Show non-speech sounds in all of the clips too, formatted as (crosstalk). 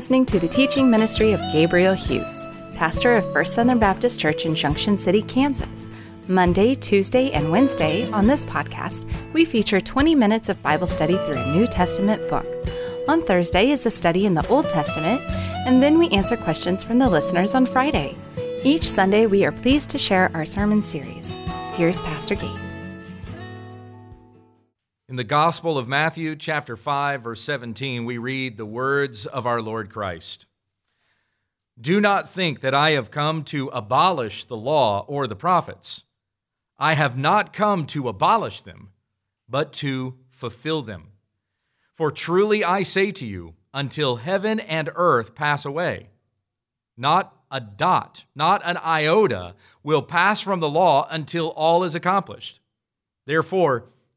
Listening to the teaching ministry of Gabriel Hughes, pastor of First Southern Baptist Church in Junction City, Kansas. Monday, Tuesday, and Wednesday on this podcast, we feature 20 minutes of Bible study through a New Testament book. On Thursday is a study in the Old Testament, and then we answer questions from the listeners on Friday. Each Sunday, we are pleased to share our sermon series. Here's Pastor Gabe. In the Gospel of Matthew, chapter 5, verse 17, we read the words of our Lord Christ Do not think that I have come to abolish the law or the prophets. I have not come to abolish them, but to fulfill them. For truly I say to you, until heaven and earth pass away, not a dot, not an iota will pass from the law until all is accomplished. Therefore,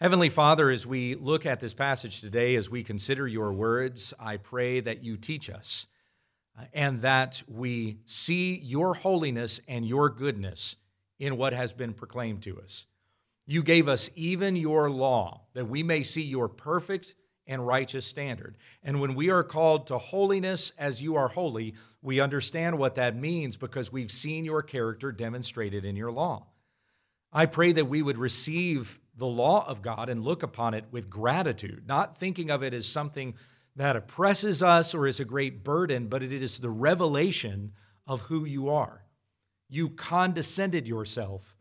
Heavenly Father, as we look at this passage today, as we consider your words, I pray that you teach us uh, and that we see your holiness and your goodness in what has been proclaimed to us. You gave us even your law that we may see your perfect and righteous standard. And when we are called to holiness as you are holy, we understand what that means because we've seen your character demonstrated in your law. I pray that we would receive the law of God and look upon it with gratitude, not thinking of it as something that oppresses us or is a great burden, but it is the revelation of who you are. You condescended yourself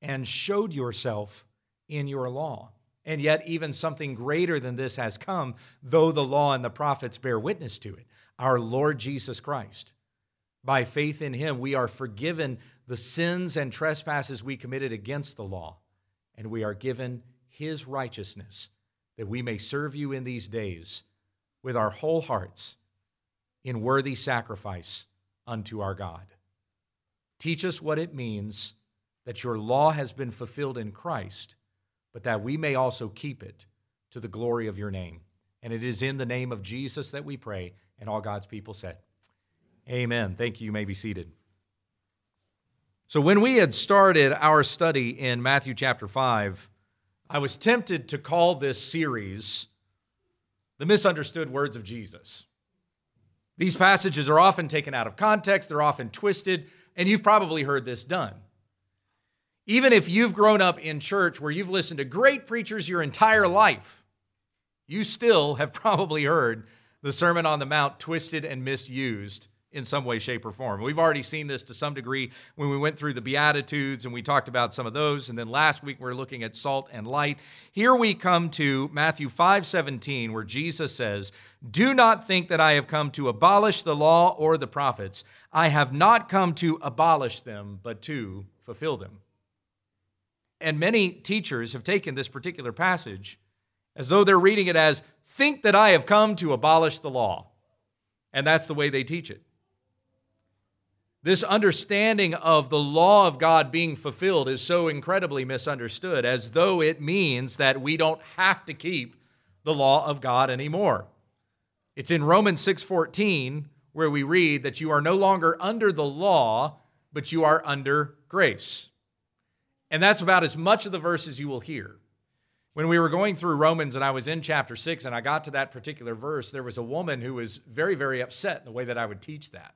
and showed yourself in your law. And yet, even something greater than this has come, though the law and the prophets bear witness to it our Lord Jesus Christ. By faith in him, we are forgiven the sins and trespasses we committed against the law and we are given his righteousness that we may serve you in these days with our whole hearts in worthy sacrifice unto our God. Teach us what it means that your law has been fulfilled in Christ, but that we may also keep it to the glory of your name. And it is in the name of Jesus that we pray, and all God's people said, Amen. Thank you. You may be seated. So, when we had started our study in Matthew chapter 5, I was tempted to call this series The Misunderstood Words of Jesus. These passages are often taken out of context, they're often twisted, and you've probably heard this done. Even if you've grown up in church where you've listened to great preachers your entire life, you still have (laughs) probably heard the Sermon on the Mount twisted and misused in some way, shape, or form. We've already seen this to some degree when we went through the Beatitudes and we talked about some of those. And then last week we are looking at salt and light. Here we come to Matthew 5 17, where Jesus says, Do not think that I have come to abolish the law or the prophets. I have not come to abolish them, but to fulfill them. And many teachers have taken this particular passage as though they're reading it as, Think that I have come to abolish the law. And that's the way they teach it. This understanding of the law of God being fulfilled is so incredibly misunderstood, as though it means that we don't have to keep the law of God anymore. It's in Romans 6:14 where we read that you are no longer under the law, but you are under grace. And that's about as much of the verse as you will hear. When we were going through Romans and I was in chapter 6 and I got to that particular verse, there was a woman who was very, very upset in the way that I would teach that.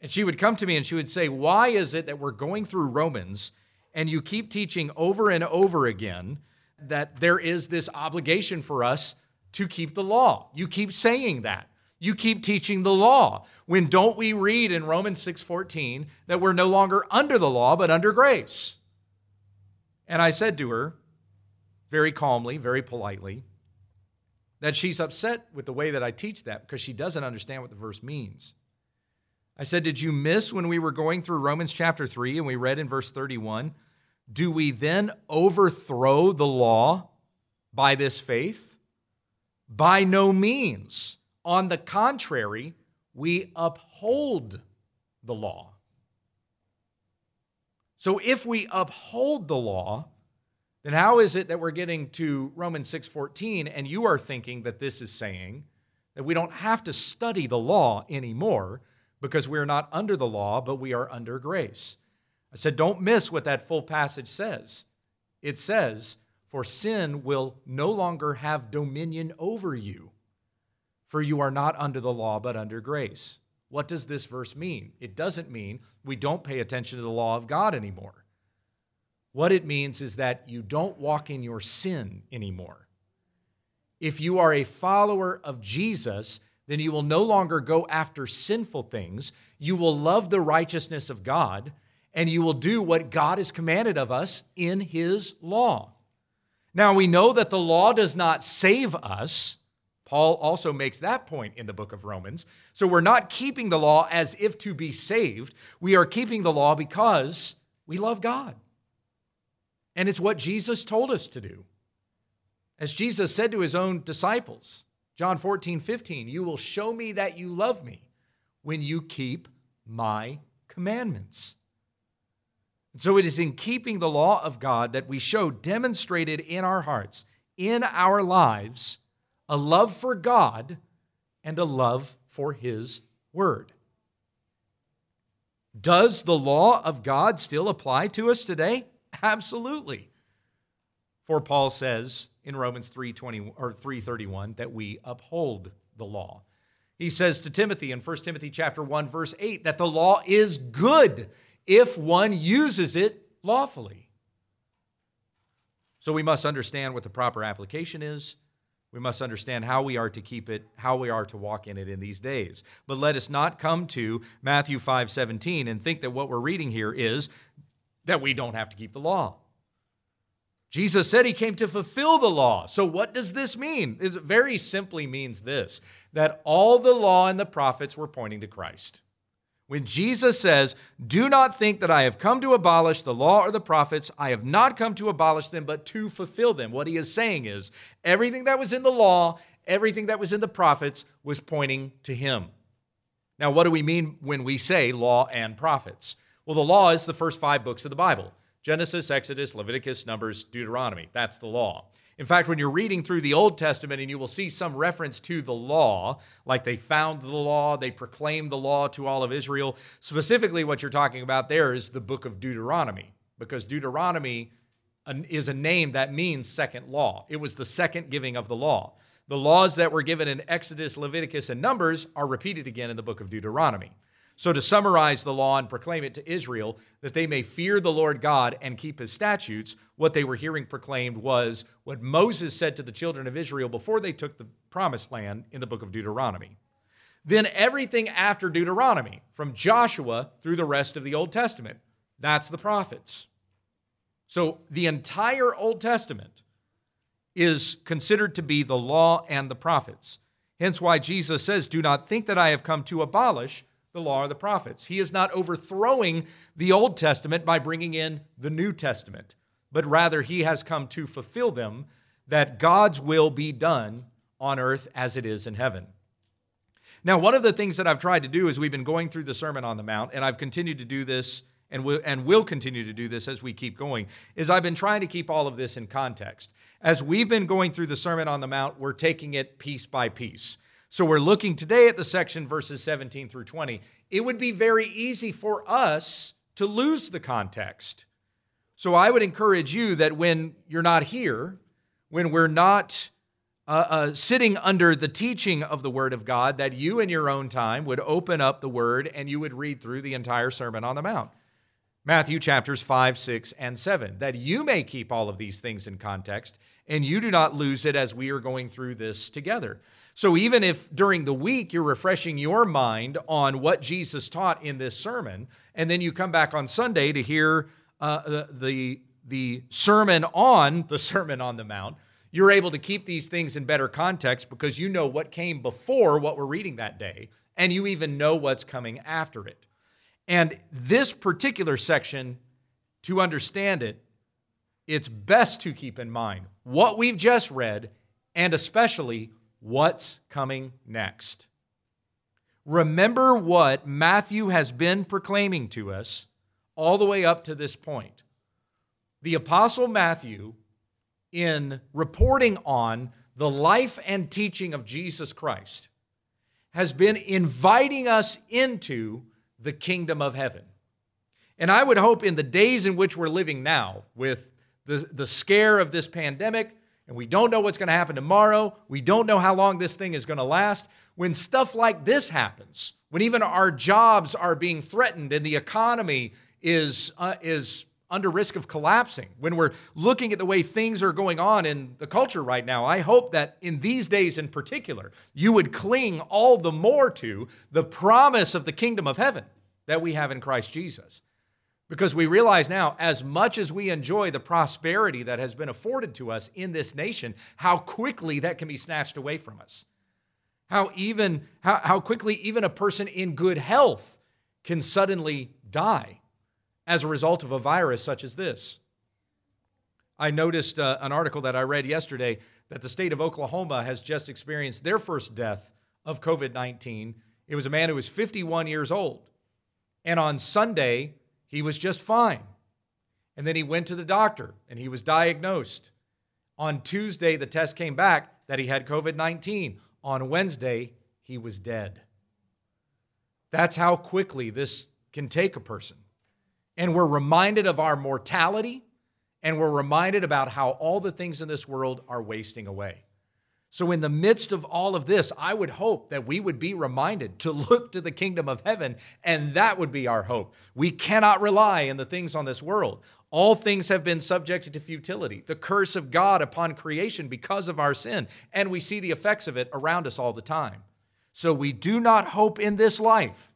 And she would come to me and she would say, Why is it that we're going through Romans and you keep teaching over and over again that there is this obligation for us to keep the law? You keep saying that. You keep teaching the law. When don't we read in Romans 6:14 that we're no longer under the law but under grace? And I said to her very calmly, very politely, that she's upset with the way that I teach that because she doesn't understand what the verse means. I said, Did you miss when we were going through Romans chapter 3 and we read in verse 31? Do we then overthrow the law by this faith? By no means. On the contrary, we uphold the law. So if we uphold the law, then how is it that we're getting to Romans 6:14 and you are thinking that this is saying that we don't have to study the law anymore because we're not under the law but we are under grace. I said don't miss what that full passage says. It says, "For sin will no longer have dominion over you, for you are not under the law but under grace." What does this verse mean? It doesn't mean we don't pay attention to the law of God anymore. What it means is that you don't walk in your sin anymore. If you are a follower of Jesus, then you will no longer go after sinful things. You will love the righteousness of God, and you will do what God has commanded of us in His law. Now, we know that the law does not save us. Paul also makes that point in the book of Romans. So we're not keeping the law as if to be saved. We are keeping the law because we love God. And it's what Jesus told us to do. As Jesus said to his own disciples, John 14, 15, you will show me that you love me when you keep my commandments. So it is in keeping the law of God that we show demonstrated in our hearts, in our lives, a love for God and a love for His Word. Does the law of God still apply to us today? Absolutely. For Paul says in Romans 3:20 or 3:31 that we uphold the law. He says to Timothy in 1 Timothy chapter 1 verse 8 that the law is good if one uses it lawfully. So we must understand what the proper application is we must understand how we are to keep it, how we are to walk in it in these days. But let us not come to Matthew 5:17 and think that what we're reading here is that we don't have to keep the law. Jesus said he came to fulfill the law. So, what does this mean? It very simply means this that all the law and the prophets were pointing to Christ. When Jesus says, Do not think that I have come to abolish the law or the prophets, I have not come to abolish them, but to fulfill them. What he is saying is, everything that was in the law, everything that was in the prophets was pointing to him. Now, what do we mean when we say law and prophets? Well, the law is the first five books of the Bible Genesis, Exodus, Leviticus, Numbers, Deuteronomy. That's the law. In fact, when you're reading through the Old Testament and you will see some reference to the law, like they found the law, they proclaimed the law to all of Israel, specifically what you're talking about there is the book of Deuteronomy, because Deuteronomy is a name that means second law. It was the second giving of the law. The laws that were given in Exodus, Leviticus, and Numbers are repeated again in the book of Deuteronomy. So, to summarize the law and proclaim it to Israel, that they may fear the Lord God and keep his statutes, what they were hearing proclaimed was what Moses said to the children of Israel before they took the promised land in the book of Deuteronomy. Then everything after Deuteronomy, from Joshua through the rest of the Old Testament, that's the prophets. So, the entire Old Testament is considered to be the law and the prophets. Hence, why Jesus says, Do not think that I have come to abolish the law of the prophets. He is not overthrowing the Old Testament by bringing in the New Testament, but rather he has come to fulfill them that God's will be done on earth as it is in heaven. Now, one of the things that I've tried to do is we've been going through the Sermon on the Mount, and I've continued to do this and will, and will continue to do this as we keep going, is I've been trying to keep all of this in context. As we've been going through the Sermon on the Mount, we're taking it piece by piece. So we're looking today at the section verses 17 through 20. It would be very easy for us to lose the context. So I would encourage you that when you're not here, when we're not uh, uh, sitting under the teaching of the Word of God, that you in your own time would open up the Word and you would read through the entire Sermon on the Mount. Matthew chapters 5, 6, and 7, that you may keep all of these things in context and you do not lose it as we are going through this together. So even if during the week you're refreshing your mind on what Jesus taught in this sermon, and then you come back on Sunday to hear uh, the, the, the sermon on the Sermon on the Mount, you're able to keep these things in better context because you know what came before what we're reading that day, and you even know what's coming after it. And this particular section, to understand it, it's best to keep in mind what we've just read and especially what's coming next. remember what Matthew has been proclaiming to us all the way up to this point. The Apostle Matthew, in reporting on the life and teaching of Jesus Christ, has been inviting us into the kingdom of heaven. And I would hope in the days in which we're living now, with the, the scare of this pandemic, and we don't know what's going to happen tomorrow, we don't know how long this thing is going to last. When stuff like this happens, when even our jobs are being threatened and the economy is, uh, is under risk of collapsing, when we're looking at the way things are going on in the culture right now, I hope that in these days in particular, you would cling all the more to the promise of the kingdom of heaven that we have in Christ Jesus. Because we realize now, as much as we enjoy the prosperity that has been afforded to us in this nation, how quickly that can be snatched away from us. How even how, how quickly even a person in good health can suddenly die as a result of a virus such as this. I noticed uh, an article that I read yesterday that the state of Oklahoma has just experienced their first death of COVID 19. It was a man who was 51 years old. And on Sunday, he was just fine. And then he went to the doctor and he was diagnosed. On Tuesday, the test came back that he had COVID 19. On Wednesday, he was dead. That's how quickly this can take a person and we're reminded of our mortality, and we're reminded about how all the things in this world are wasting away. So, in the midst of all of this, I would hope that we would be reminded to look to the kingdom of heaven, and that would be our hope. We cannot rely in the things on this world. All things have been subjected to futility, the curse of God upon creation because of our sin, and we see the effects of it around us all the time. So, we do not hope in this life,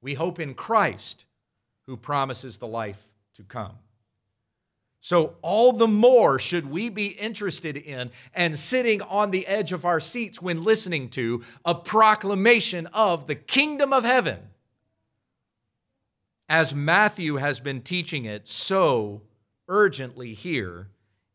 we hope in Christ who promises the life to come. So, all the more should we be interested in and sitting on the edge of our seats when listening to a proclamation of the kingdom of heaven. As Matthew has been teaching it so urgently here,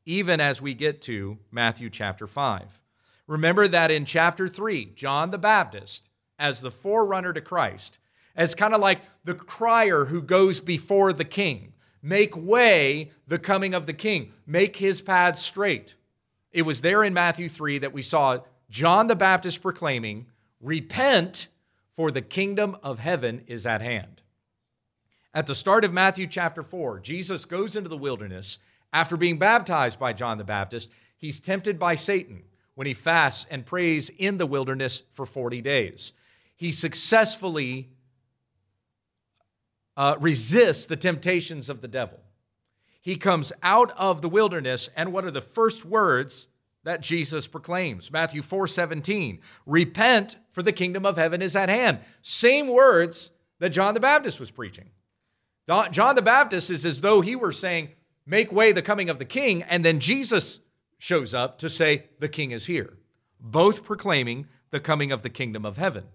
even as we get to Matthew chapter 5. Remember that in chapter 3, John the Baptist, as the forerunner to Christ, as kind of like the crier who goes before the king. Make way the coming of the king, make his path straight. It was there in Matthew 3 that we saw John the Baptist proclaiming, Repent, for the kingdom of heaven is at hand. At the start of Matthew chapter 4, Jesus goes into the wilderness after being baptized by John the Baptist. He's tempted by Satan when he fasts and prays in the wilderness for 40 days. He successfully uh, resists the temptations of the devil. He comes out of the wilderness, and what are the first words that Jesus proclaims? Matthew 4 17. Repent, for the kingdom of heaven is at hand. Same words that John the Baptist was preaching. John the Baptist is as though he were saying, Make way the coming of the king, and then Jesus shows up to say, The king is here, both proclaiming the coming of the kingdom of heaven.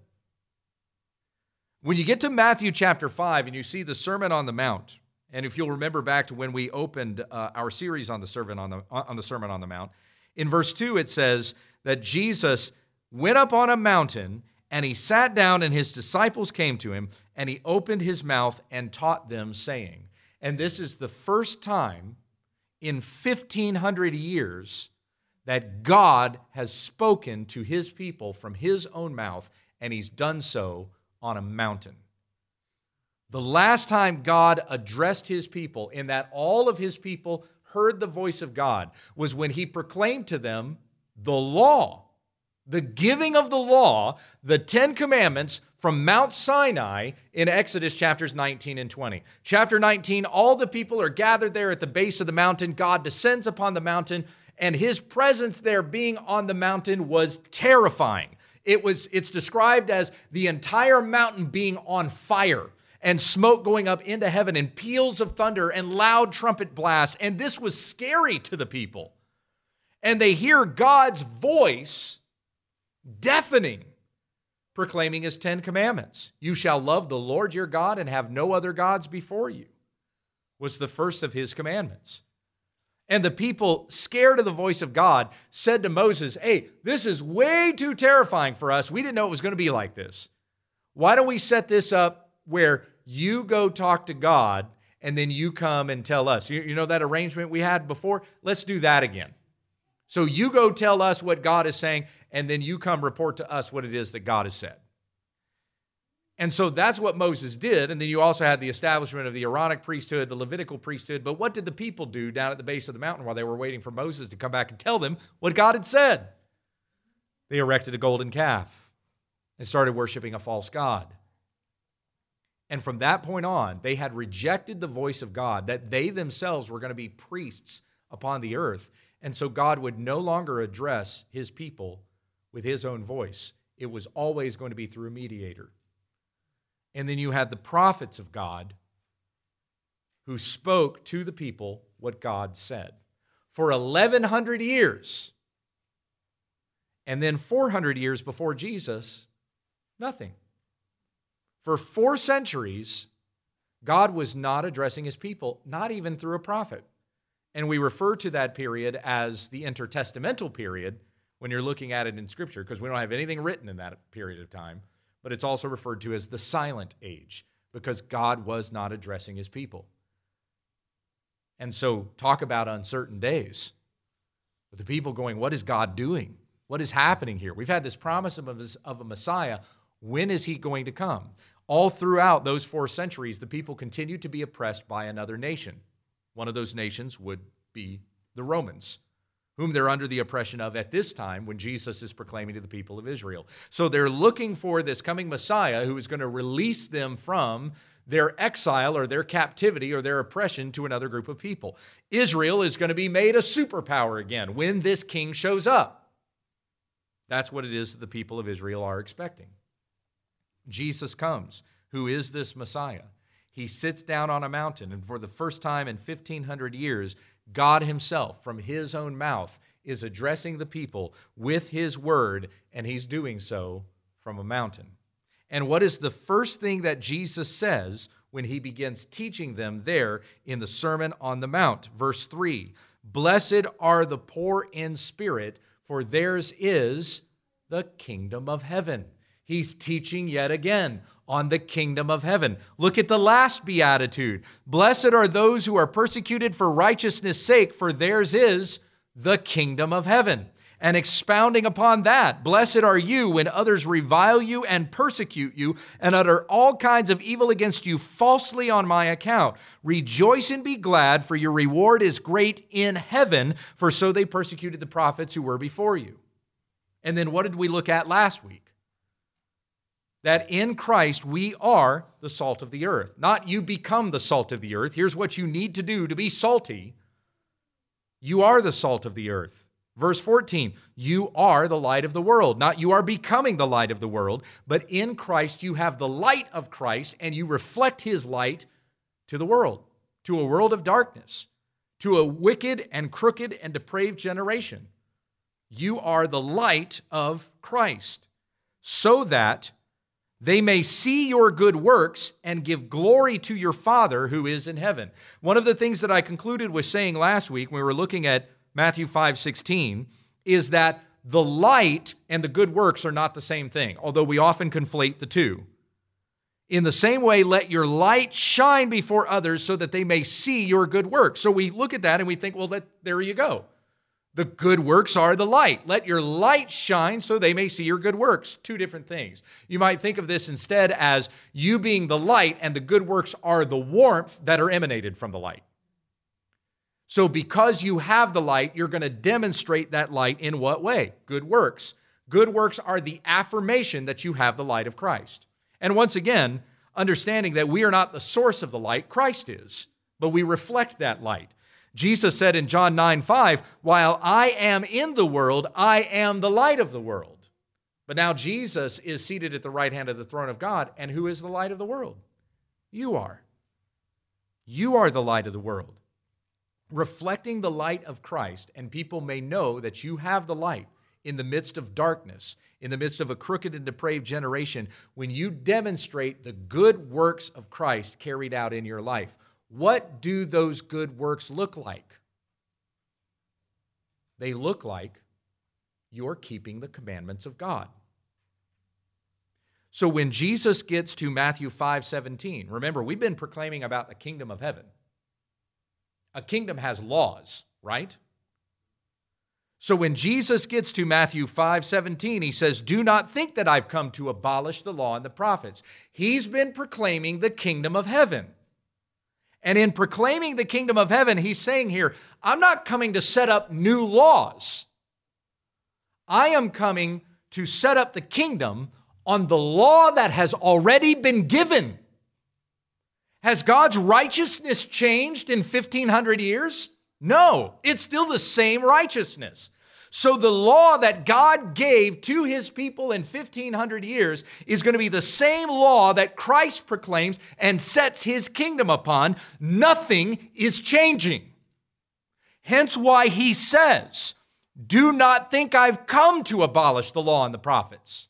When you get to Matthew chapter 5 and you see the Sermon on the Mount, and if you'll remember back to when we opened uh, our series on the, sermon on, the, on the Sermon on the Mount, in verse 2 it says that Jesus went up on a mountain and he sat down, and his disciples came to him, and he opened his mouth and taught them, saying, and this is the first time in 1500 years that God has spoken to his people from his own mouth, and he's done so on a mountain. The last time God addressed his people, in that all of his people heard the voice of God, was when he proclaimed to them the law, the giving of the law, the Ten Commandments from Mount Sinai in Exodus chapters 19 and 20. Chapter 19, all the people are gathered there at the base of the mountain. God descends upon the mountain, and his presence there being on the mountain was terrifying. It was it's described as the entire mountain being on fire and smoke going up into heaven and peals of thunder and loud trumpet blasts and this was scary to the people. And they hear God's voice deafening proclaiming his 10 commandments. You shall love the Lord your God and have no other gods before you. Was the first of his commandments. And the people, scared of the voice of God, said to Moses, Hey, this is way too terrifying for us. We didn't know it was going to be like this. Why don't we set this up where you go talk to God and then you come and tell us? You, know that arrangement we had before? Let's do that again. So you go tell us what God is saying, and then you come report to us what it is that God has said. And so that's what Moses did. And then you also had the establishment of the Aaronic priesthood, the Levitical priesthood. But what did the people do down at the base of the mountain while they were waiting for Moses to come back and tell them what God had said? They erected a golden calf and started worshiping a false God. And from that point on, they had rejected the voice of God, that they themselves were going to be priests upon the earth. And so God would no longer address his people with his own voice. It was always going to be through a mediator. And then you had the prophets of God who spoke to the people what God said. For 1,100 years, and then 400 years before Jesus, nothing. For four centuries, God was not addressing his people, not even through a prophet. And we refer to that period as the intertestamental period when you're looking at it in Scripture, because we don't have anything written in that period of time but it's also referred to as the silent age because God was not addressing his people. And so, talk about uncertain days. With the people going, What is God doing? What is happening here? We've had this promise of a, Messiah. When is he going to come? All throughout those four centuries, the people continued to be oppressed by another nation. One of those nations would be the Romans whom they're under the oppression of at this time when Jesus is proclaiming to the people of Israel. So they're looking for this coming Messiah who is going to release them from their exile or their captivity or their oppression to another group of people. Israel is going to be made a superpower again when this king shows up. That's what it is that the people of Israel are expecting. Jesus comes. Who is this Messiah? He sits down on a mountain, and for the first time in 1,500 years, God Himself, from His own mouth, is addressing the people with His word, and He's doing so from a mountain. And what is the first thing that Jesus says when He begins teaching them there in the Sermon on the Mount? Verse 3 Blessed are the poor in spirit, for theirs is the kingdom of heaven. He's teaching yet again on the kingdom of heaven. Look at the last beatitude. Blessed are those who are persecuted for righteousness' sake, for theirs is the kingdom of heaven. And expounding upon that, blessed are you when others revile you and persecute you and utter all kinds of evil against you falsely on my account. Rejoice and be glad, for your reward is great in heaven, for so they persecuted the prophets who were before you. And then what did we look at last week? That in Christ we are the salt of the earth. Not you become the salt of the earth. Here's what you need to do to be salty. You are the salt of the earth. Verse 14, you are the light of the world. Not you are becoming the light of the world, but in Christ you have the light of Christ and you reflect his light to the world, to a world of darkness, to a wicked and crooked and depraved generation. You are the light of Christ, so that they may see your good works and give glory to your Father who is in heaven. One of the things that I concluded with saying last week when we were looking at Matthew 5 16 is that the light and the good works are not the same thing, although we often conflate the two. In the same way, let your light shine before others so that they may see your good works. So we look at that and we think, well, that, there you go. The good works are the light. Let your light shine so they may see your good works. Two different things. You might think of this instead as you being the light, and the good works are the warmth that are emanated from the light. So, because you have the light, you're going to demonstrate that light in what way? Good works. Good works are the affirmation that you have the light of Christ. And once again, understanding that we are not the source of the light, Christ is, but we reflect that light. Jesus said in John 9 5, While I am in the world, I am the light of the world. But now Jesus is seated at the right hand of the throne of God. And who is the light of the world? You are. You are the light of the world. Reflecting the light of Christ, and people may know that you have the light in the midst of darkness, in the midst of a crooked and depraved generation, when you demonstrate the good works of Christ carried out in your life. What do those good works look like? They look like you're keeping the commandments of God. So when Jesus gets to Matthew 5 17, remember, we've been proclaiming about the kingdom of heaven. A kingdom has laws, right? So when Jesus gets to Matthew 5 17, he says, Do not think that I've come to abolish the law and the prophets. He's been proclaiming the kingdom of heaven. And in proclaiming the kingdom of heaven, he's saying here, I'm not coming to set up new laws. I am coming to set up the kingdom on the law that has already been given. Has God's righteousness changed in 1500 years? No, it's still the same righteousness. So the law that God gave to his people in 1500 years is going to be the same law that Christ proclaims and sets his kingdom upon. Nothing is changing. Hence why he says, Do not think I've come to abolish the law and the prophets.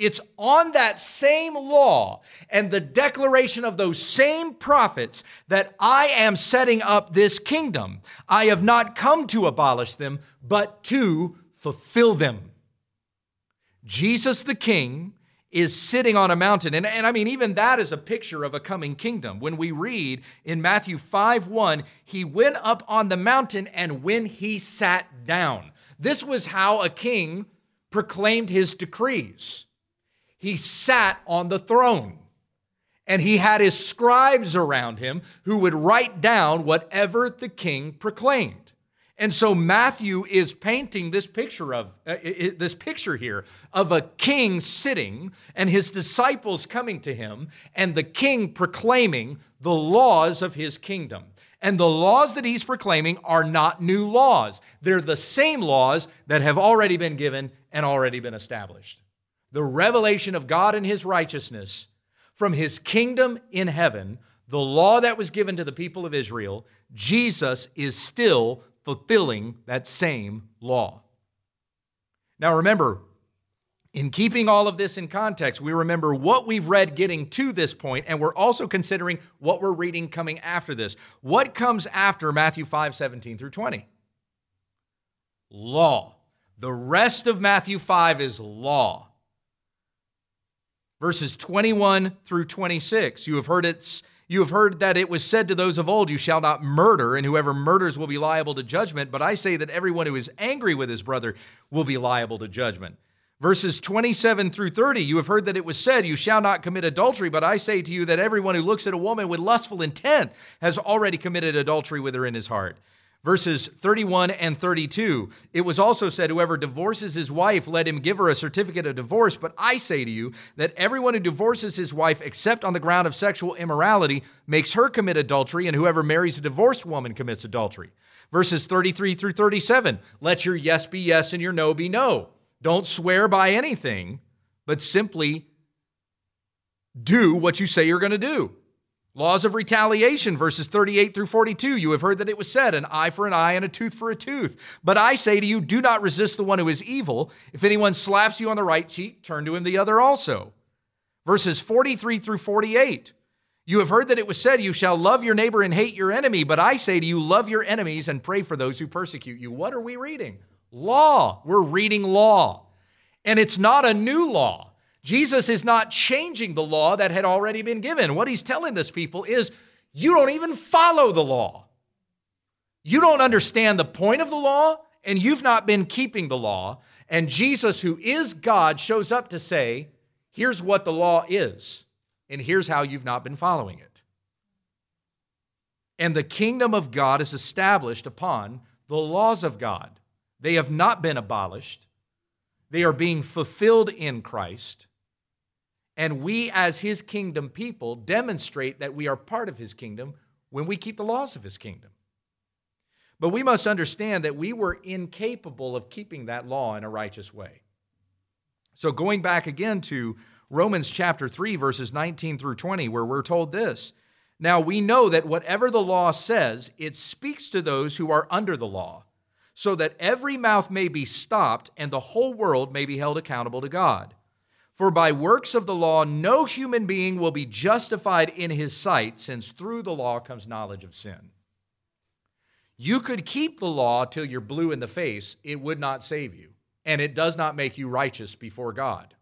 It's on that same law and the declaration of those same prophets that I am setting up this kingdom. I have not come to abolish them, but to fulfill them. Jesus the King is sitting on a mountain. And, and I mean, even that is a picture of a coming kingdom. When we read in Matthew 5 1, he went up on the mountain and when he sat down. This was how a king proclaimed his decrees he sat on the throne. And he had his scribes around him who would write down whatever the king proclaimed. And so Matthew is painting this picture of uh, this picture here of a king sitting and his disciples coming to him and the king proclaiming the laws of his kingdom. And the laws that he's proclaiming are not new laws. They're the same laws that have already been given and already been established the revelation of God and his righteousness from his kingdom in heaven, the law that was given to the people of Israel, Jesus is still fulfilling that same law. Now remember, in keeping all of this in context, we remember what we've read getting to this point, and we're also considering what we're reading coming after this. What comes after Matthew 5 17 through 20? Law. The rest of Matthew 5 is law verses 21 through 26. You have heard it's you have heard that it was said to those of old, You shall not murder, and whoever murders will be liable to judgment. But I say that everyone who is angry with his brother will be liable to judgment. Verses 27 through 30, you have heard that it was said, You shall not commit adultery, but I say to you that everyone who looks at a woman with lustful intent has already committed adultery with her in his heart verses 31 and 32. It was also said, Whoever divorces his wife, let him give her a certificate of divorce. But I say to you that everyone who divorces his wife, except on the ground of sexual immorality, makes her commit adultery, and whoever marries a divorced woman commits adultery. Verses 33 through 37. Let your yes be yes and your no be no. Don't swear by anything, but simply do what you say you're going to do. Laws of retaliation, verses 38 through 42. You have heard that it was said, an eye for an eye and a tooth for a tooth. But I say to you, do not resist the one who is evil. If anyone slaps you on the right cheek, turn to him the other also. Verses 43 through 48. You have heard that it was said, You shall love your neighbor and hate your enemy. But I say to you, love your enemies and pray for those who persecute you. What are we reading? Law. We're reading law. And it's not a new law. Jesus is not changing the law that had already been given. What he's telling this people is you don't even follow the law. You don't understand the point of the law, and you've not been keeping the law. And Jesus, who is God, shows up to say, Here's what the law is, and here's how you've not been following it. And the kingdom of God is established upon the laws of God. They have not been abolished, they are being fulfilled in Christ. And we, as his kingdom people, demonstrate that we are part of his kingdom when we keep the laws of his kingdom. But we must understand that we were incapable of keeping that law in a righteous way. So, going back again to Romans chapter 3, verses 19 through 20, where we're told this Now we know that whatever the law says, it speaks to those who are under the law, so that every mouth may be stopped and the whole world may be held accountable to God. For by works of the law, no human being will be justified in his sight, since through the law comes knowledge of sin. You could keep the law till you're blue in the face, it would not save you, and it does not make you righteous before God.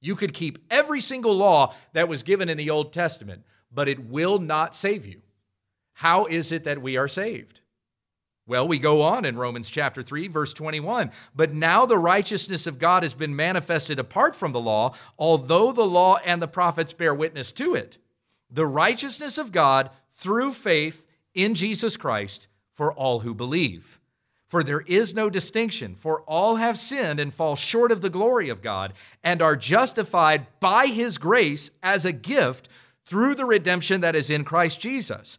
You could keep every single law that was given in the Old Testament, but it will not save you. How is it that we are saved? Well, we go on in Romans chapter 3, verse 21. But now the righteousness of God has been manifested apart from the law, although the law and the prophets bear witness to it. The righteousness of God through faith in Jesus Christ for all who believe. For there is no distinction, for all have sinned and fall short of the glory of God, and are justified by his grace as a gift through the redemption that is in Christ Jesus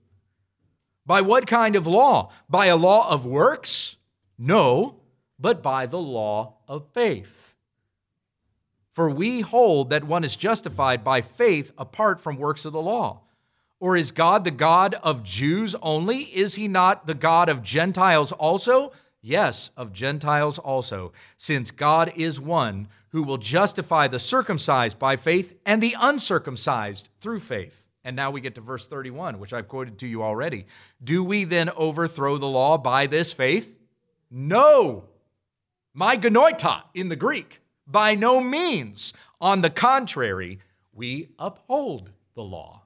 By what kind of law? By a law of works? No, but by the law of faith. For we hold that one is justified by faith apart from works of the law. Or is God the God of Jews only? Is he not the God of Gentiles also? Yes, of Gentiles also, since God is one who will justify the circumcised by faith and the uncircumcised through faith. And now we get to verse 31, which I've quoted to you already. Do we then overthrow the law by this faith? No. Me genoito in the Greek. By no means. On the contrary, we uphold the law.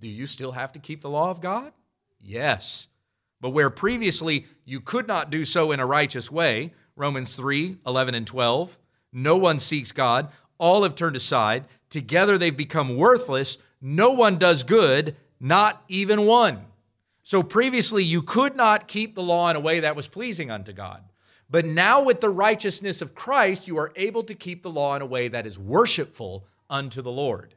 Do you still have to keep the law of God? Yes. But where previously you could not do so in a righteous way, Romans 3 11 and 12, no one seeks God, all have turned aside. Together they've become worthless. No one does good, not even one. So previously you could not keep the law in a way that was pleasing unto God. But now with the righteousness of Christ, you are able to keep the law in a way that is worshipful unto the Lord.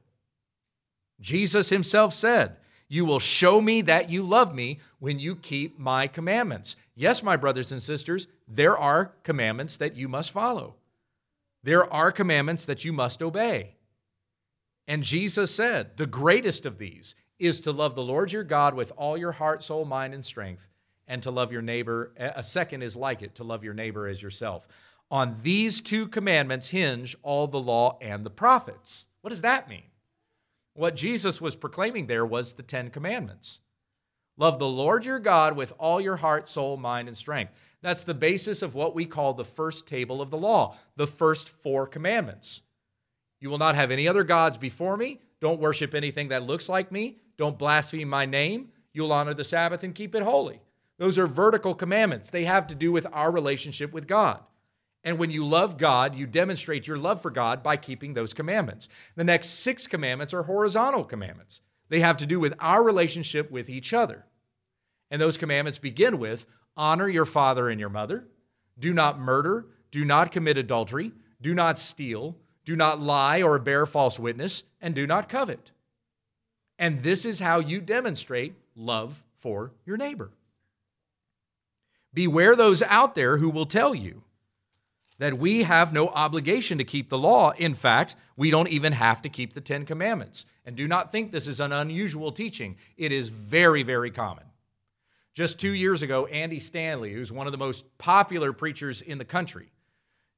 Jesus himself said, You will show me that you love me when you keep my commandments. Yes, my brothers and sisters, there are commandments that you must follow. There are commandments that you must obey. And Jesus said, the greatest of these is to love the Lord your God with all your heart, soul, mind, and strength, and to love your neighbor. A second is like it, to love your neighbor as yourself. On these two commandments hinge all the law and the prophets. What does that mean? What Jesus was proclaiming there was the Ten Commandments. Love the Lord your God with all your heart, soul, mind, and strength. That's the basis of what we call the first table of the law, the first four commandments. You will not have any other gods before me. Don't worship anything that looks like me. Don't blaspheme my name. You'll honor the Sabbath and keep it holy. Those are vertical commandments. They have to do with our relationship with God. And when you love God, you demonstrate your love for God by keeping those commandments. The next six commandments are horizontal commandments. They have to do with our relationship with each other. And those commandments begin with honor your father and your mother, do not murder, do not commit adultery, do not steal, do not lie or bear false witness, and do not covet. And this is how you demonstrate love for your neighbor. Beware those out there who will tell you that we have no obligation to keep the law. In fact, we don't even have to keep the Ten Commandments. And do not think this is an unusual teaching, it is very, very common. Just two years ago, Andy Stanley, who's one of the most popular preachers in the country,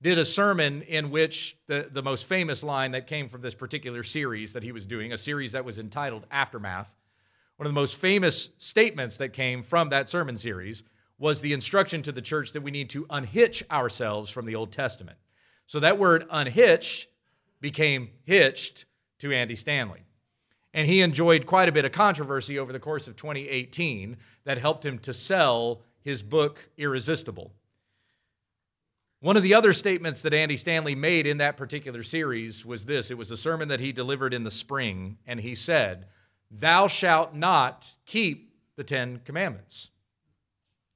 did a sermon in which the, the most famous line that came from this particular series that he was doing, a series that was entitled Aftermath, one of the most famous statements that came from that sermon series was the instruction to the church that we need to unhitch ourselves from the Old Testament. So that word unhitch became hitched to Andy Stanley. And he enjoyed quite a bit of controversy over the course of 2018 that helped him to sell his book, Irresistible. One of the other statements that Andy Stanley made in that particular series was this it was a sermon that he delivered in the spring, and he said, Thou shalt not keep the Ten Commandments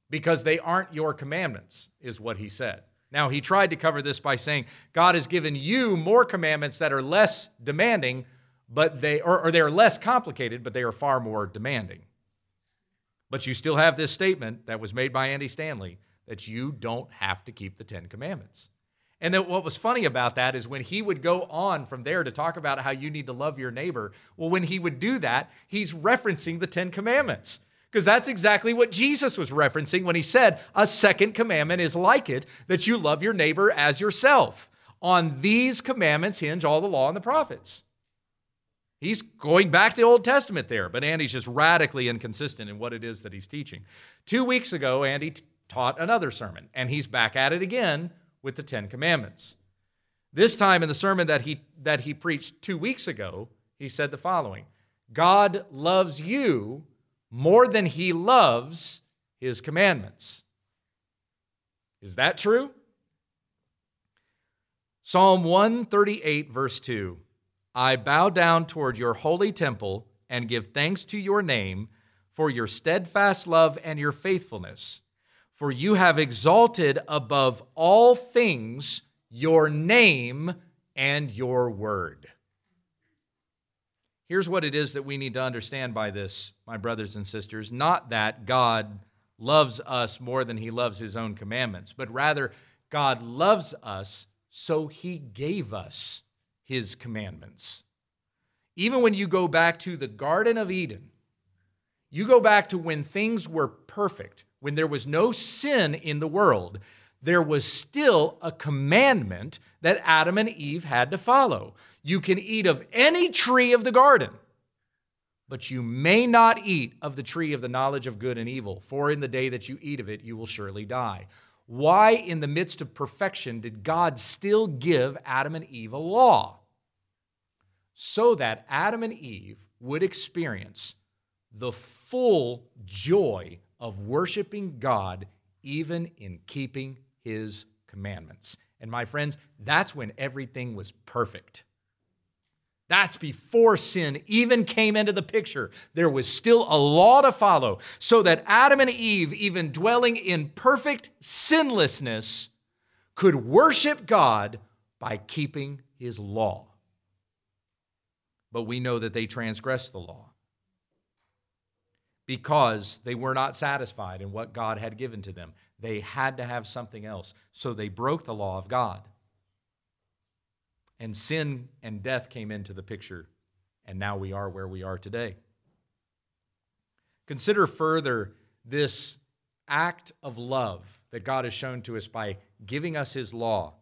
because they aren't your commandments, is what he said. Now, he tried to cover this by saying, God has given you more commandments that are less demanding but they or, or they're less complicated, but they are far more demanding. But you still have this statement that was made by Andy Stanley that you don't have to keep the Ten Commandments. And then what was funny about that is when he would go on from there to talk about how you need to love your neighbor, well, when he would do that, he's referencing the Ten Commandments. Because that's exactly what Jesus was referencing when he said, A second commandment is like it, that you love your neighbor as yourself. On these commandments hinge all the law and the prophets. He's going back to the Old Testament there, but Andy's just radically inconsistent in what it is that he's teaching. Two weeks ago, Andy t- taught another sermon, and he's back at it again with the Ten Commandments. This time in the sermon that he, that he preached two weeks ago, he said the following God loves you more than he loves his commandments. Is that true? Psalm 138, verse 2 I bow down toward your holy temple and give thanks to your name for your steadfast love and your faithfulness. For you have exalted above all things your name and your word. Here's what it is that we need to understand by this, my brothers and sisters. Not that God loves us more than he loves his own commandments, but rather, God loves us, so he gave us his commandments. Even when you go back to the Garden of Eden, you go back to when things were perfect, when there was no sin in the world, there was still a commandment that Adam and Eve had to follow. You can eat of any tree of the garden, but you may not eat of the tree of the knowledge of good and evil, for in the day that you eat of it, you will surely die. Why, in the midst of perfection, did God still give Adam and Eve a law? So that Adam and Eve would experience the full joy of worshiping God, even in keeping his commandments. And my friends, that's when everything was perfect. That's before sin even came into the picture. There was still a law to follow, so that Adam and Eve, even dwelling in perfect sinlessness, could worship God by keeping his law. But we know that they transgressed the law because they were not satisfied in what God had given to them. They had to have something else. So they broke the law of God and sin and death came into the picture, and now we are where we are today. Consider further this act of love that God has shown to us by giving us his law.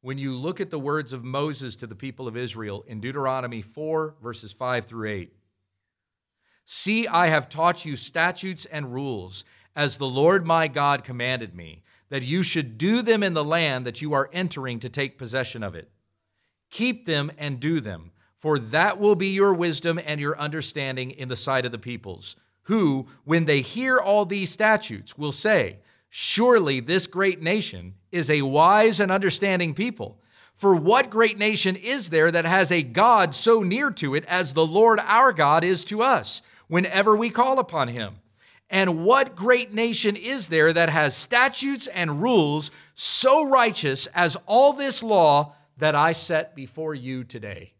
When you look at the words of Moses to the people of Israel in Deuteronomy 4, verses 5 through 8 See, I have taught you statutes and rules, as the Lord my God commanded me, that you should do them in the land that you are entering to take possession of it. Keep them and do them, for that will be your wisdom and your understanding in the sight of the peoples, who, when they hear all these statutes, will say, Surely this great nation is a wise and understanding people. For what great nation is there that has a God so near to it as the Lord our God is to us, whenever we call upon him? And what great nation is there that has statutes and rules so righteous as all this law that I set before you today.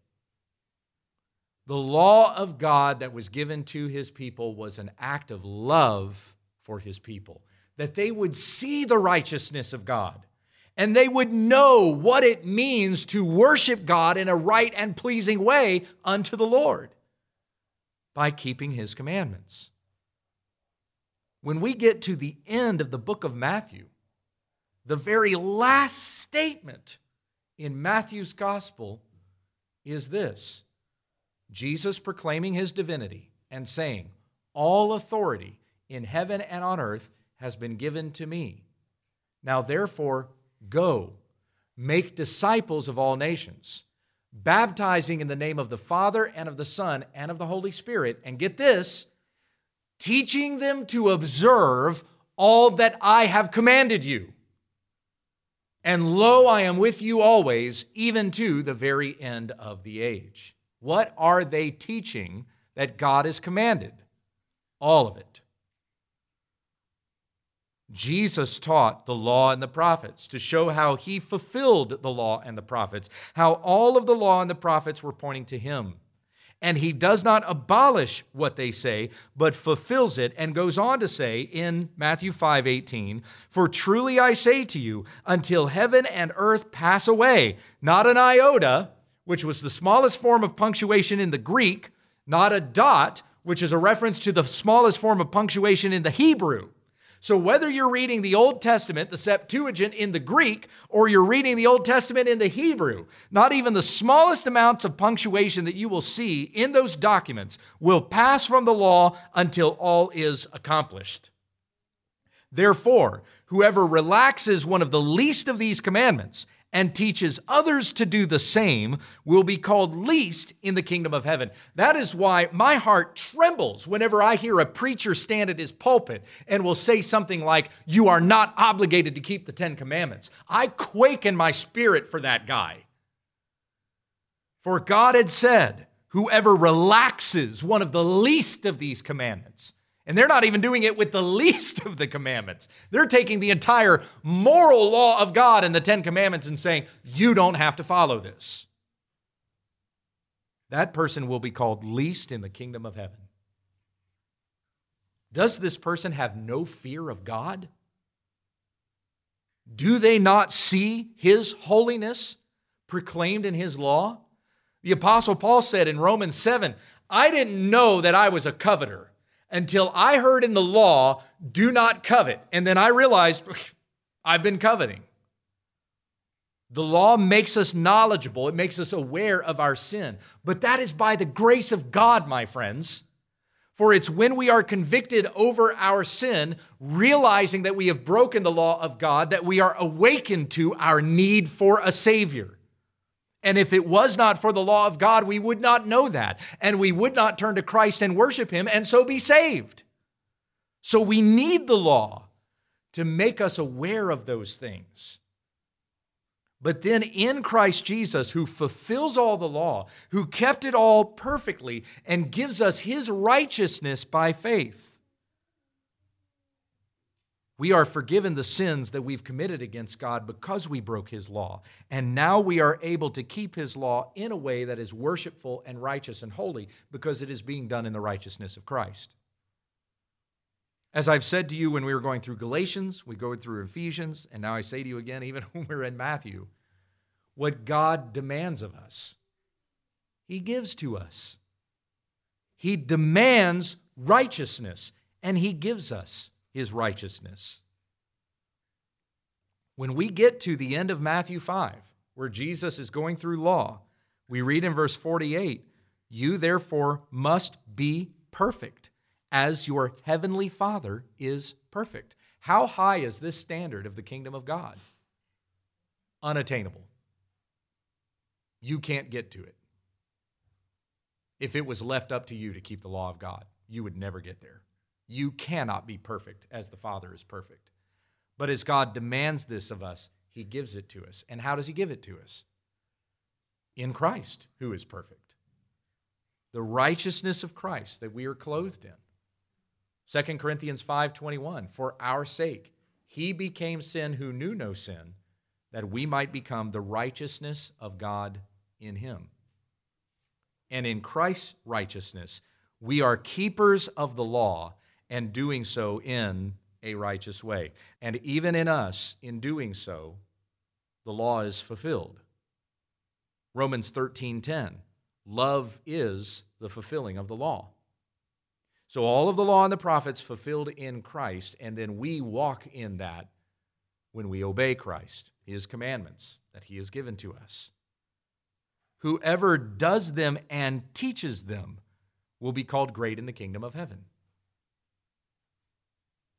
The law of God that was given to his people was an act of love for his people, that they would see the righteousness of God and they would know what it means to worship God in a right and pleasing way unto the Lord by keeping his commandments. When we get to the end of the book of Matthew, the very last statement in Matthew's gospel is this Jesus proclaiming his divinity and saying, All authority in heaven and on earth has been given to me. Now, therefore, go, make disciples of all nations, baptizing in the name of the Father and of the Son and of the Holy Spirit. And get this, teaching them to observe all that I have commanded you. And lo, I am with you always, even to the very end of the age. What are they teaching that God has commanded? All of it. Jesus taught the law and the prophets to show how he fulfilled the law and the prophets, how all of the law and the prophets were pointing to him. And he does not abolish what they say, but fulfills it, and goes on to say in Matthew 5 18, For truly I say to you, until heaven and earth pass away, not an iota, which was the smallest form of punctuation in the Greek, not a dot, which is a reference to the smallest form of punctuation in the Hebrew. So, whether you're reading the Old Testament, the Septuagint in the Greek, or you're reading the Old Testament in the Hebrew, not even the smallest amounts of punctuation that you will see in those documents will pass from the law until all is accomplished. Therefore, whoever relaxes one of the least of these commandments and teaches others to do the same will be called least in the kingdom of heaven. That is why my heart trembles whenever I hear a preacher stand at his pulpit and will say something like, You are not obligated to keep the Ten Commandments. I quake in my spirit for that guy. For God had said, Whoever relaxes one of the least of these commandments and they're not even doing it with the (laughs) least of the commandments. They're taking the entire moral law of God and the Ten Commandments and saying, you don't have to follow this. That person will be called least in the kingdom of heaven. Does this person have no fear of God? Do they not see his holiness proclaimed in his law? The Apostle Paul said in Romans 7 I didn't know that I was a coveter until I heard in the law, do not covet. And then I realized (laughs) I've been coveting. The law makes us knowledgeable, it makes us aware of our sin. But that is by the grace of God, my friends. For it's when we are convicted over our sin, realizing that we have broken the law of God, that we are awakened to our need for a Savior. And if it was not for the law of God, we would not know that. And we would not turn to Christ and worship Him and so be saved. So we need the law to make us aware of those things. But then in Christ Jesus, who fulfills all the law, who kept it all perfectly, and gives us His righteousness by faith we are forgiven the sins that we've committed against God because we broke His law. And now we are able to keep His law in a way that is worshipful and righteous and holy because it is being done in the righteousness of Christ. As I've said to you when we were going through Galatians, we go through Ephesians, and now I say to you again, even (laughs) when we're in Matthew, what God demands of us, He gives to us. He demands righteousness, and He gives us his righteousness. When we get to the end of Matthew 5, where Jesus is going through law, we read in verse 48 You therefore must be perfect, as your heavenly Father is perfect. How high is this standard of the kingdom of God? Unattainable. You can't get to it. If it was left up to you to keep the law of God, you would never get there. You cannot be perfect as the Father is perfect. But as God demands this of us, He gives it to us. And how does He give it to us? In Christ, who is perfect. The righteousness of Christ that we are clothed in. 2 Corinthians 5:21 For our sake he became sin who knew no sin that we might become the righteousness of God in him. And in Christ's righteousness we are keepers of the law and doing so in a righteous way. And even in us, in doing so, the law is fulfilled. Romans 13:10 Love is the fulfilling of the law. So all of the law and the prophets fulfilled in Christ and then we walk in that when we obey Christ, his commandments that he has given to us. Whoever does them and teaches them will be called great in the kingdom of heaven.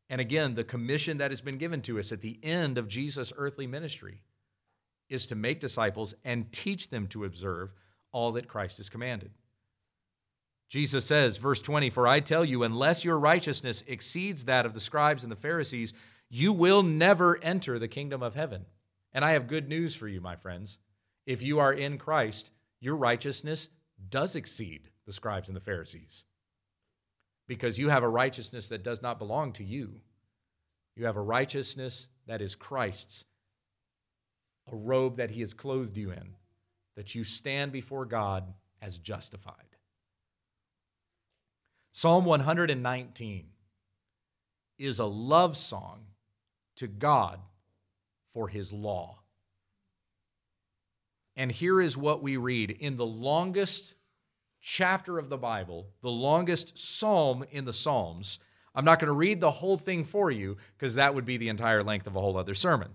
And again, the commission that has been given to us at the end of Jesus' earthly ministry is to make disciples and teach them to observe all that Christ has commanded. Jesus says, verse 20, For I tell you, unless your righteousness exceeds that of the scribes and the Pharisees, you will never enter the kingdom of heaven. And I have good news for you, my friends. If you are in Christ, your righteousness does exceed the scribes and the Pharisees because you have a righteousness that does not belong to you. You have a righteousness that is Christ's, a robe that He has clothed you in, that you stand before God as justified. Psalm 119 is a love song to God for his law. And here is what we read in the longest chapter of the Bible, the longest psalm in the Psalms. I'm not going to read the whole thing for you because that would be the entire length of a whole other sermon.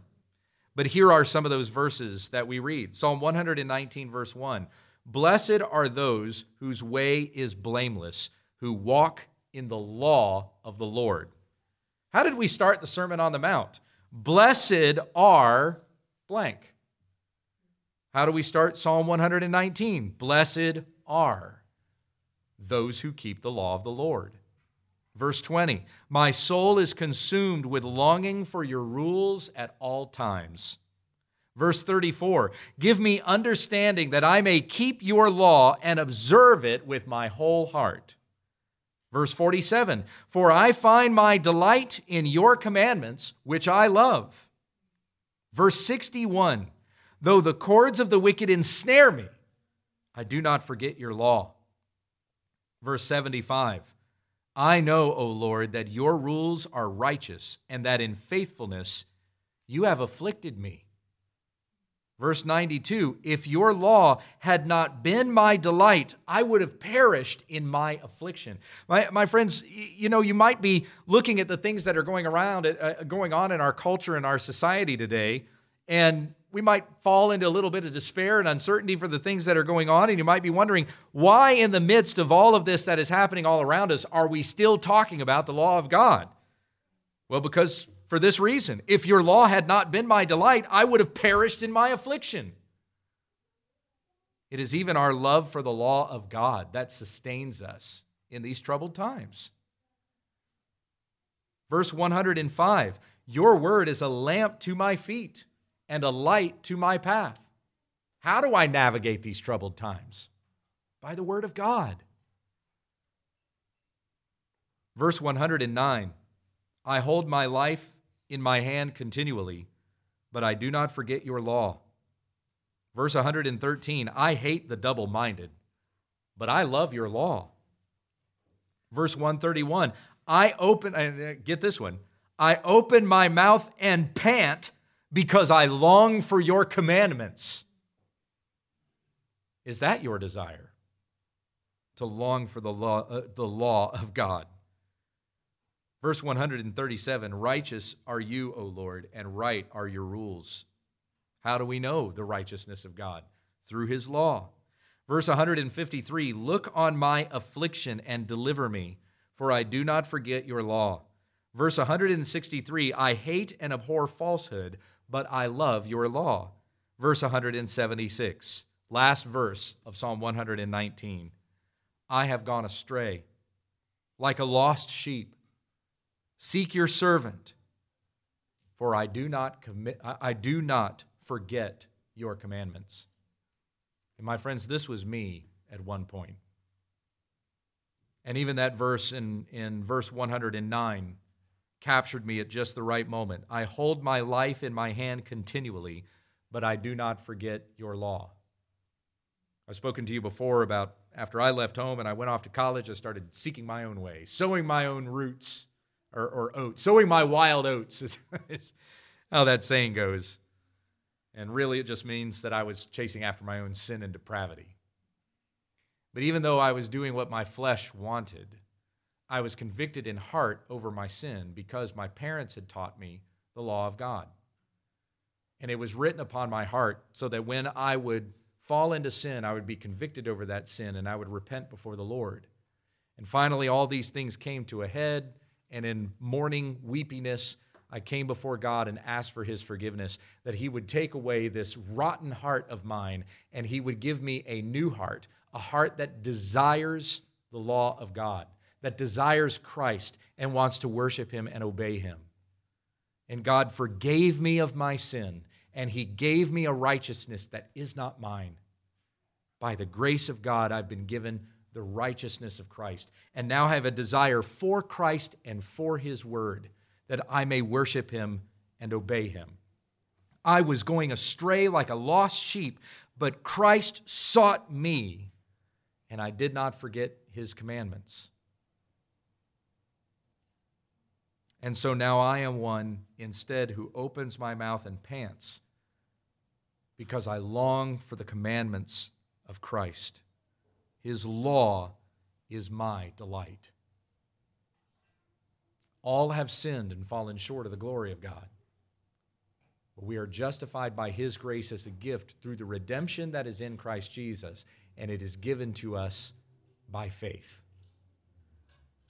But here are some of those verses that we read Psalm 119, verse 1 Blessed are those whose way is blameless, who walk in the law of the Lord. How did we start the Sermon on the Mount? Blessed are blank. How do we start Psalm 119? Blessed are those who keep the law of the Lord. Verse 20 My soul is consumed with longing for your rules at all times. Verse 34 Give me understanding that I may keep your law and observe it with my whole heart. Verse 47 For I find my delight in your commandments, which I love. Verse 61 Though the cords of the wicked ensnare me, I do not forget your law. Verse 75 I know, O Lord, that your rules are righteous, and that in faithfulness you have afflicted me. Verse 92 If your law had not been my delight, I would have perished in my affliction. My, my friends, you know, you might be looking at the things that are going around, uh, going on in our culture and our society today, and we might fall into a little bit of despair and uncertainty for the things that are going on. And you might be wondering, why, in the midst of all of this that is happening all around us, are we still talking about the law of God? Well, because for this reason. If your law had not been my delight, I would have perished in my affliction. It is even our love for the law of God that sustains us in these troubled times. Verse 105 Your word is a lamp to my feet and a light to my path. How do I navigate these troubled times? By the word of God. Verse 109 I hold my life in my hand continually, but I do not forget your law. Verse 113 I hate the double minded, but I love your law. Verse 131 I open, uh, get this one, I open my mouth and pant because I long for your commandments. Is that your desire? To long for the law, uh, the law of God. Verse 137 Righteous are you, O Lord, and right are your rules. How do we know the righteousness of God? Through his law. Verse 153 Look on my affliction and deliver me, for I do not forget your law. Verse 163 I hate and abhor falsehood, but I love your law. Verse 176, last verse of Psalm 119 I have gone astray like a lost sheep. Seek your servant, for I do not commit I do not forget your commandments. And my friends, this was me at one point. And even that verse in, in verse 109 captured me at just the right moment. I hold my life in my hand continually, but I do not forget your law. I've spoken to you before about after I left home and I went off to college, I started seeking my own way, sowing my own roots or, or oats. Sowing my wild oats (laughs) is, is how that saying goes. And really, it just means that I was chasing after my own sin and depravity. But even though I was doing what my flesh wanted, I was convicted in heart over my sin because my parents had taught me the law of God. And it was written upon my heart so that when I would fall into sin, I would be convicted over that sin and I would repent before the Lord. And finally, all these things came to a head and in mourning, weepiness, I came before God and asked for his forgiveness, that he would take away this rotten heart of mine and he would give me a new heart, a heart that desires the law of God, that desires Christ and wants to worship him and obey him. And God forgave me of my sin, and he gave me a righteousness that is not mine. By the grace of God, I've been given the righteousness of Christ, and now I have a desire for Christ and for his word, that I may worship him and obey him. I was going astray like a lost sheep, but Christ sought me, and I did not forget his commandments. And so now I am one instead who opens my mouth and pants because I long for the commandments of Christ. His law is my delight. All have sinned and fallen short of the glory of God. But we are justified by His grace as a gift through the redemption that is in Christ Jesus, and it is given to us by faith.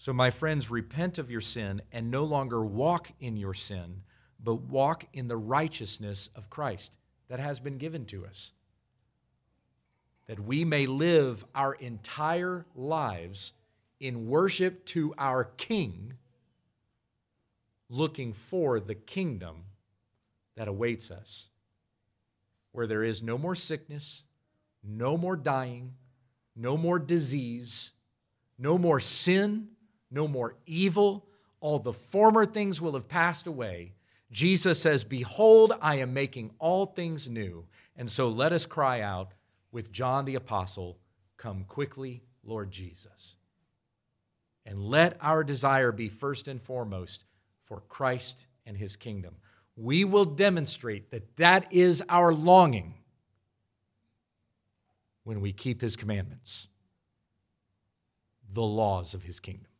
So, my friends, repent of your sin and no longer walk in your sin, but walk in the righteousness of Christ that has been given to us. That we may live our entire lives in worship to our King, looking for the kingdom that awaits us, where there is no more sickness, no more dying, no more disease, no more sin no more evil. All the former things will have passed away. Jesus says, Behold, I am making all things new. And so let us cry out with John the Apostle, Come quickly, Lord Jesus. And let our desire be first and foremost for Christ and his kingdom. We will demonstrate that that is our longing when we keep his commandments, the laws of his kingdom.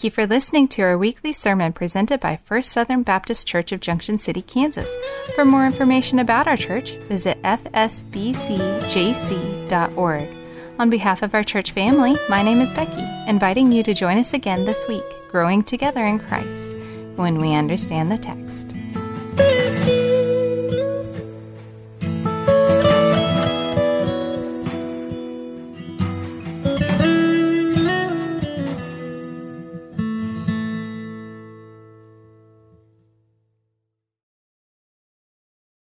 Thank you for listening to our weekly sermon presented by First Southern Baptist Church of Junction City, Kansas. For more information about our church, visit fsbcjc.org. On behalf of our church family, my name is Becky, inviting you to join us again this week, growing together in Christ, when we understand the text.